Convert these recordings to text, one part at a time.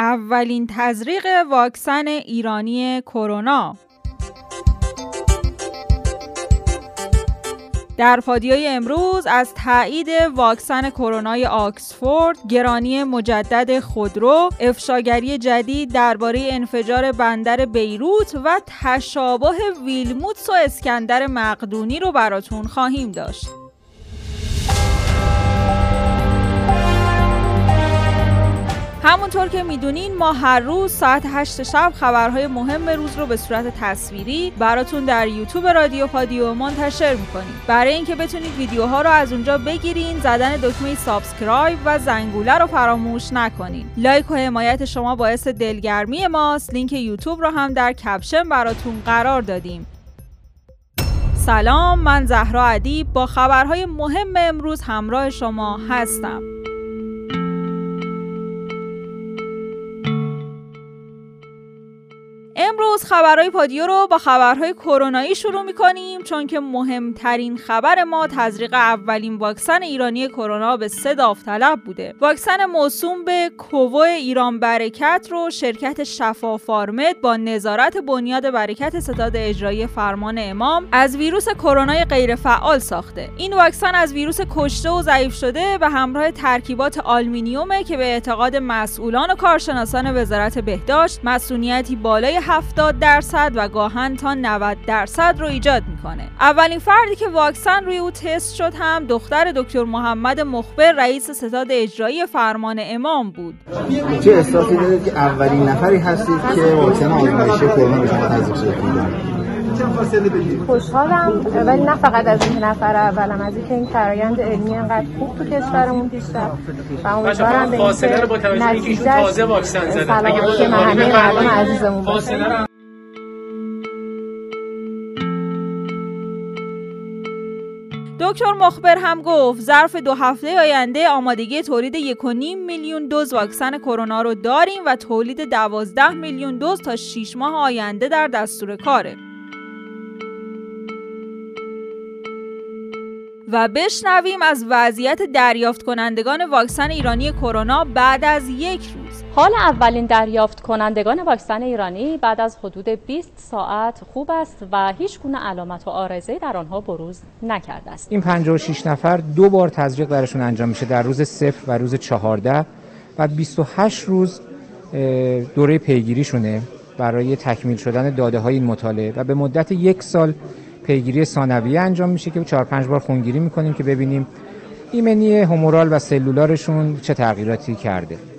اولین تزریق واکسن ایرانی کرونا در فادیای امروز از تایید واکسن کرونای آکسفورد، گرانی مجدد خودرو، افشاگری جدید درباره انفجار بندر بیروت و تشابه ویلموتس و اسکندر مقدونی رو براتون خواهیم داشت. همونطور که می‌دونین ما هر روز ساعت 8 شب خبرهای مهم روز رو به صورت تصویری براتون در یوتیوب رادیو پادیو منتشر می‌کنیم. برای اینکه بتونید ویدیوها رو از اونجا بگیرین زدن دکمه subscribe و زنگوله رو فراموش نکنین. like و حمایت شما باعث دلگرمی ماست. لینک یوتیوب رو هم در caption براتون قرار دادیم. سلام من زهرا ادیب. با خبرهای مهم امروز همراه شما هستم. خبرهای پادیو رو با خبرهای کرونایی شروع می‌کنیم چون که مهمترین خبر ما تزریق اولین واکسن ایرانی کرونا به سه داوطلب بوده. واکسن موسوم به کوو ایران برکت رو شرکت شفا فارمد با نظارت بنیاد برکت ستاد اجرایی فرمان امام از ویروس کرونای غیرفعال ساخته. این واکسن از ویروس کشته و ضعیف شده به همراه ترکیبات آلمینیومه که به اعتقاد مسئولان و کارشناسان وزارت بهداشت مسئولیتی بالای 70 درصد و گاهن تا 90 درصد رو ایجاد می‌کنه. اولین فردی که واکسن روی او تست شد هم دختر دکتر محمد مخبر رئیس ستاد اجرایی فرمان امام بود. چه احساسی دارید که اولین نفری هستید که واکسن آزمایشی کرونا به شما تزریق شده خوشحالم ولی نه فقط از این نفر اولم از اینکه این فرایند علمی انقدر خوب تو کشورمون پیش رفت و امیدوارم به فاصله رو با توجه به اینکه تازه واکسن زدن. همه مردم عزیزمون دکتر مخبر هم گفت ظرف دو هفته آینده آمادگی تولید 1.5 میلیون دوز واکسن کرونا رو داریم و تولید 12 میلیون دوز تا 6 ماه آینده در دستور کاره. و بشنویم از وضعیت دریافت کنندگان واکسن ایرانی کرونا بعد از یک روز حال اولین دریافت کنندگان واکسن ایرانی بعد از حدود 20 ساعت خوب است و هیچ گونه علامت و آرزه در آنها بروز نکرده است. این 56 نفر دو بار تزریق برشون انجام میشه در روز صفر و روز 14 و 28 روز دوره پیگیریشونه برای تکمیل شدن داده های این مطالعه و به مدت یک سال پیگیری ثانویه انجام میشه که چهار پنج بار خونگیری می‌کنیم که ببینیم ایمنی همورال و سلولارشون چه تغییراتی کرده.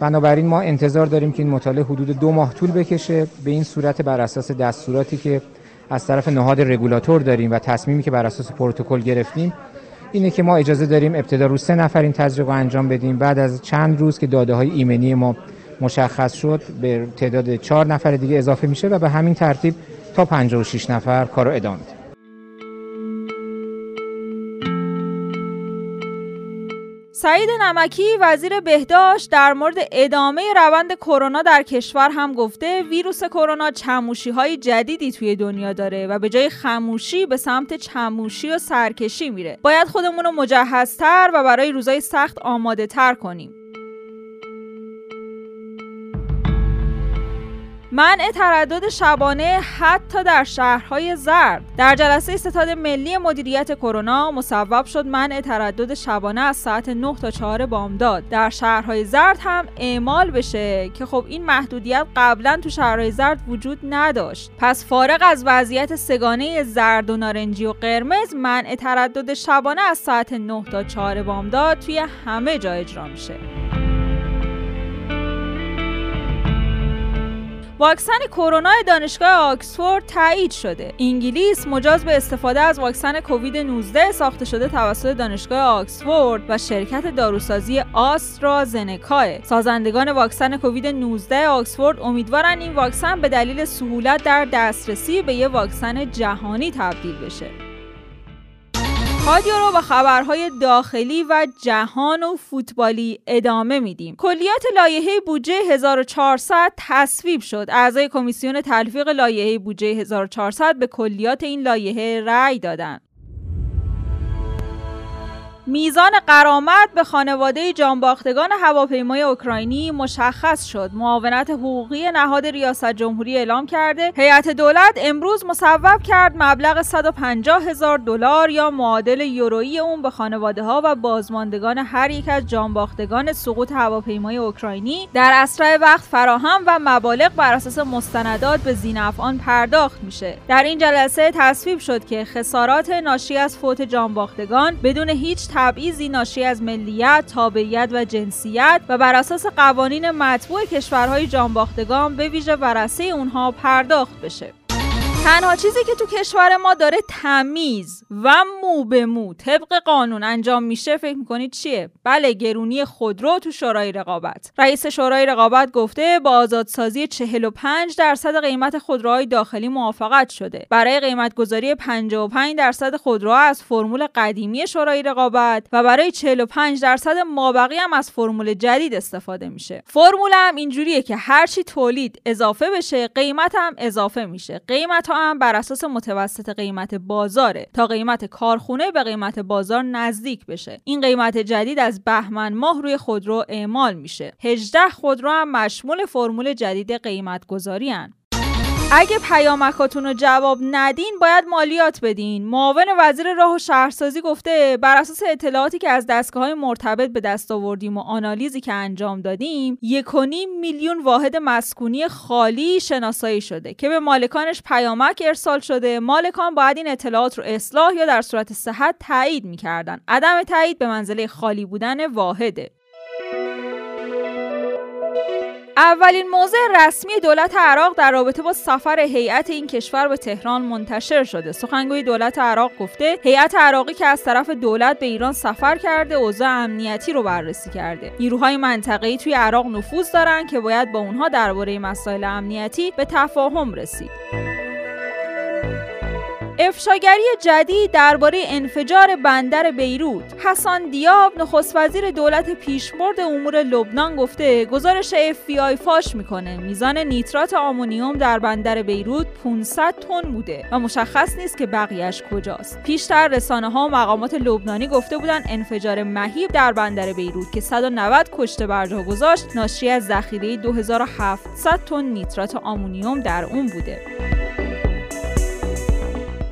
بنابراین ما انتظار داریم که این مطالعه حدود دو ماه طول بکشه. به این صورت بر اساس دستوراتی که از طرف نهاد رگولاتور داریم و تصمیمی که بر اساس پروتکل گرفتیم اینه که ما اجازه داریم ابتدا رو سه نفر این تزریق رو انجام بدیم. بعد از چند روز که داده های ایمنی ما مشخص شد به تعداد چهار نفر دیگه اضافه میشه و به همین ترتیب تا 56 نفر کار رو ادامه سعید نمکی وزیر بهداشت در مورد ادامه روند کرونا در کشور هم گفته ویروس کرونا چموشی های جدیدی توی دنیا داره و به جای خموشی به سمت چموشی و سرکشی میره. باید خودمون رو مجهزتر و برای روزای سخت آماده تر کنیم. منع تردد شبانه حتی در شهرهای زرد در جلسه ستاد ملی مدیریت کرونا مصوب شد منع تردد شبانه از ساعت 9 تا 4 بامداد. در شهرهای زرد هم اعمال بشه که خب این محدودیت قبلا تو شهرهای زرد وجود نداشت. پس فارغ از وضعیت سگانه زرد و نارنجی و قرمز منع تردد شبانه از ساعت 9 تا 4 بامداد توی همه جا اجرا میشه. واکسن کرونا دانشگاه آکسفورد تایید شده. انگلیس مجاز به استفاده از واکسن کووید 19 ساخته شده توسط دانشگاه آکسفورد و شرکت داروسازی آسترازنکا. سازندگان واکسن کووید 19 آکسفورد امیدوارن این واکسن به دلیل سهولت در دسترسی به یک واکسن جهانی تبدیل بشه. رادیو رو با خبرهای داخلی و جهان و فوتبالی ادامه میدیم. کلیات لایحه بودجه 1400 تصویب شد. اعضای کمیسیون تلفیق لایحه بودجه 1400 به کلیات این لایحه رأی دادند. میزان قرامت به خانواده جانباختگان هواپیمای اوکراینی مشخص شد. معاونت حقوقی نهاد ریاست جمهوری اعلام کرده هیئت دولت امروز مصوب کرد مبلغ 150 هزار دلار یا معادل یورویی اون به خانواده ها و بازماندگان هر یک از جانباختگان سقوط هواپیمای اوکراینی در اسرع وقت فراهم و مبالغ بر اساس مستندات به زین افعان پرداخت میشه. در این جلسه تصویب شد که خسارات ناشی از فوت جانباختگان بدون هیچ تبعیضی ناشی از ملیت، تابعیت و جنسیت و بر اساس قوانین مطبوع کشورهای جانباختگان به ویژه ورثه اونها پرداخت بشه. تنها چیزی که تو کشور ما داره تمیز و مو به مو طبق قانون انجام میشه فکر می‌کنید چیه؟ بله گرونی خودرو تو شورای رقابت. رئیس شورای رقابت گفته با آزادسازی 45 درصد قیمت خودروهای داخلی موافقت شده. برای قیمت گذاری 55 درصد خودروها از فرمول قدیمی شورای رقابت و برای 45 درصد مابقی هم از فرمول جدید استفاده میشه. فرمول هم اینجوریه که هرچی تولید اضافه بشه قیمت هم اضافه میشه. قیمت هم بر اساس متوسط قیمت بازاره. تا قیمت کارخونه به قیمت بازار نزدیک بشه. این قیمت جدید از بهمن ماه روی خودرو اعمال میشه. 18 خودرو هم مشمول فرمول جدید قیمت گذاری هن. اگه پیامکاتون رو جواب ندین باید مالیات بدین. معاون وزیر راه و شهرسازی گفته بر اساس اطلاعاتی که از دستگاه های مرتبط به دست آوردیم و آنالیزی که انجام دادیم یک میلیون واحد مسکونی خالی شناسایی شده که به مالکانش پیامک ارسال شده. مالکان باید این اطلاعات رو اصلاح یا در صورت صحت تایید می‌کردن. عدم تایید به منزله خالی بودن واحده. اولین موضع رسمی دولت عراق در رابطه با سفر هیئت این کشور به تهران منتشر شده. سخنگوی دولت عراق گفته هیئت عراقی که از طرف دولت به ایران سفر کرده اوضاع امنیتی رو بررسی کرده. نیروهای منطقه‌ای توی عراق نفوذ دارن که باید با اونها درباره مسائل امنیتی به تفاهم رسید. افشاگری جدید درباره انفجار بندر بیروت. حسان دیاب نخست وزیر دولت پیشبرد امور لبنان گفته گزارش اف فاش می‌کنه. میزان نیترات آمونیوم در بندر بیروت 500 تن بوده و مشخص نیست که بقیهش کجاست. پیشتر رسانه ها و مقامات لبنانی گفته بودن انفجار مهیب در بندر بیروت که 190 کشته بر جا گذاشت ناشی از ذخیره 2700 تن نیترات آمونیوم در اون بوده.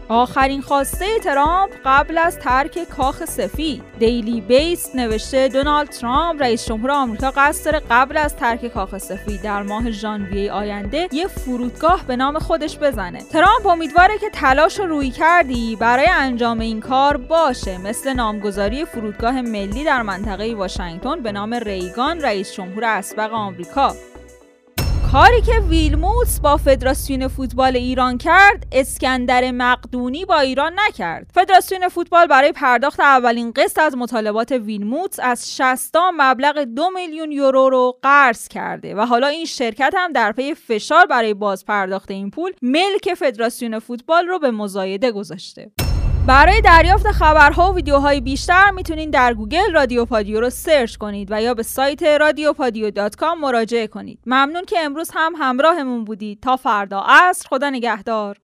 آخرین خواسته ترامپ قبل از ترک کاخ سفید. دیلی بیست نوشته دونالد ترامپ رئیس جمهور آمریکا قصد داره قبل از ترک کاخ سفید در ماه ژانویه آینده یه فرودگاه به نام خودش بزنه. ترامپ امیدواره که تلاش رو روی کردی برای انجام این کار باشه. مثل نامگذاری فرودگاه ملی در منطقه واشنگتن به نام ریگان رئیس جمهور اسبق آمریکا. کاری که ویلموتس با فدراسیون فوتبال ایران کرد اسکندر مقدونی با ایران نکرد. فدراسیون فوتبال برای پرداخت اولین قسط از مطالبات ویلموتس از 60 مبلغ دو میلیون یورو رو قرض کرده و حالا این شرکت هم در پی فشار برای باز پرداخت این پول ملک فدراسیون فوتبال رو به مزایده گذاشته. برای دریافت خبرها و ویدیوهای بیشتر می‌تونید در گوگل رادیو پادیو رو search کنید و یا به سایت رادیو پادیو dot com مراجعه کنید. ممنون که امروز هم همراهمون بودید. تا فردا عصر خدا نگهدار.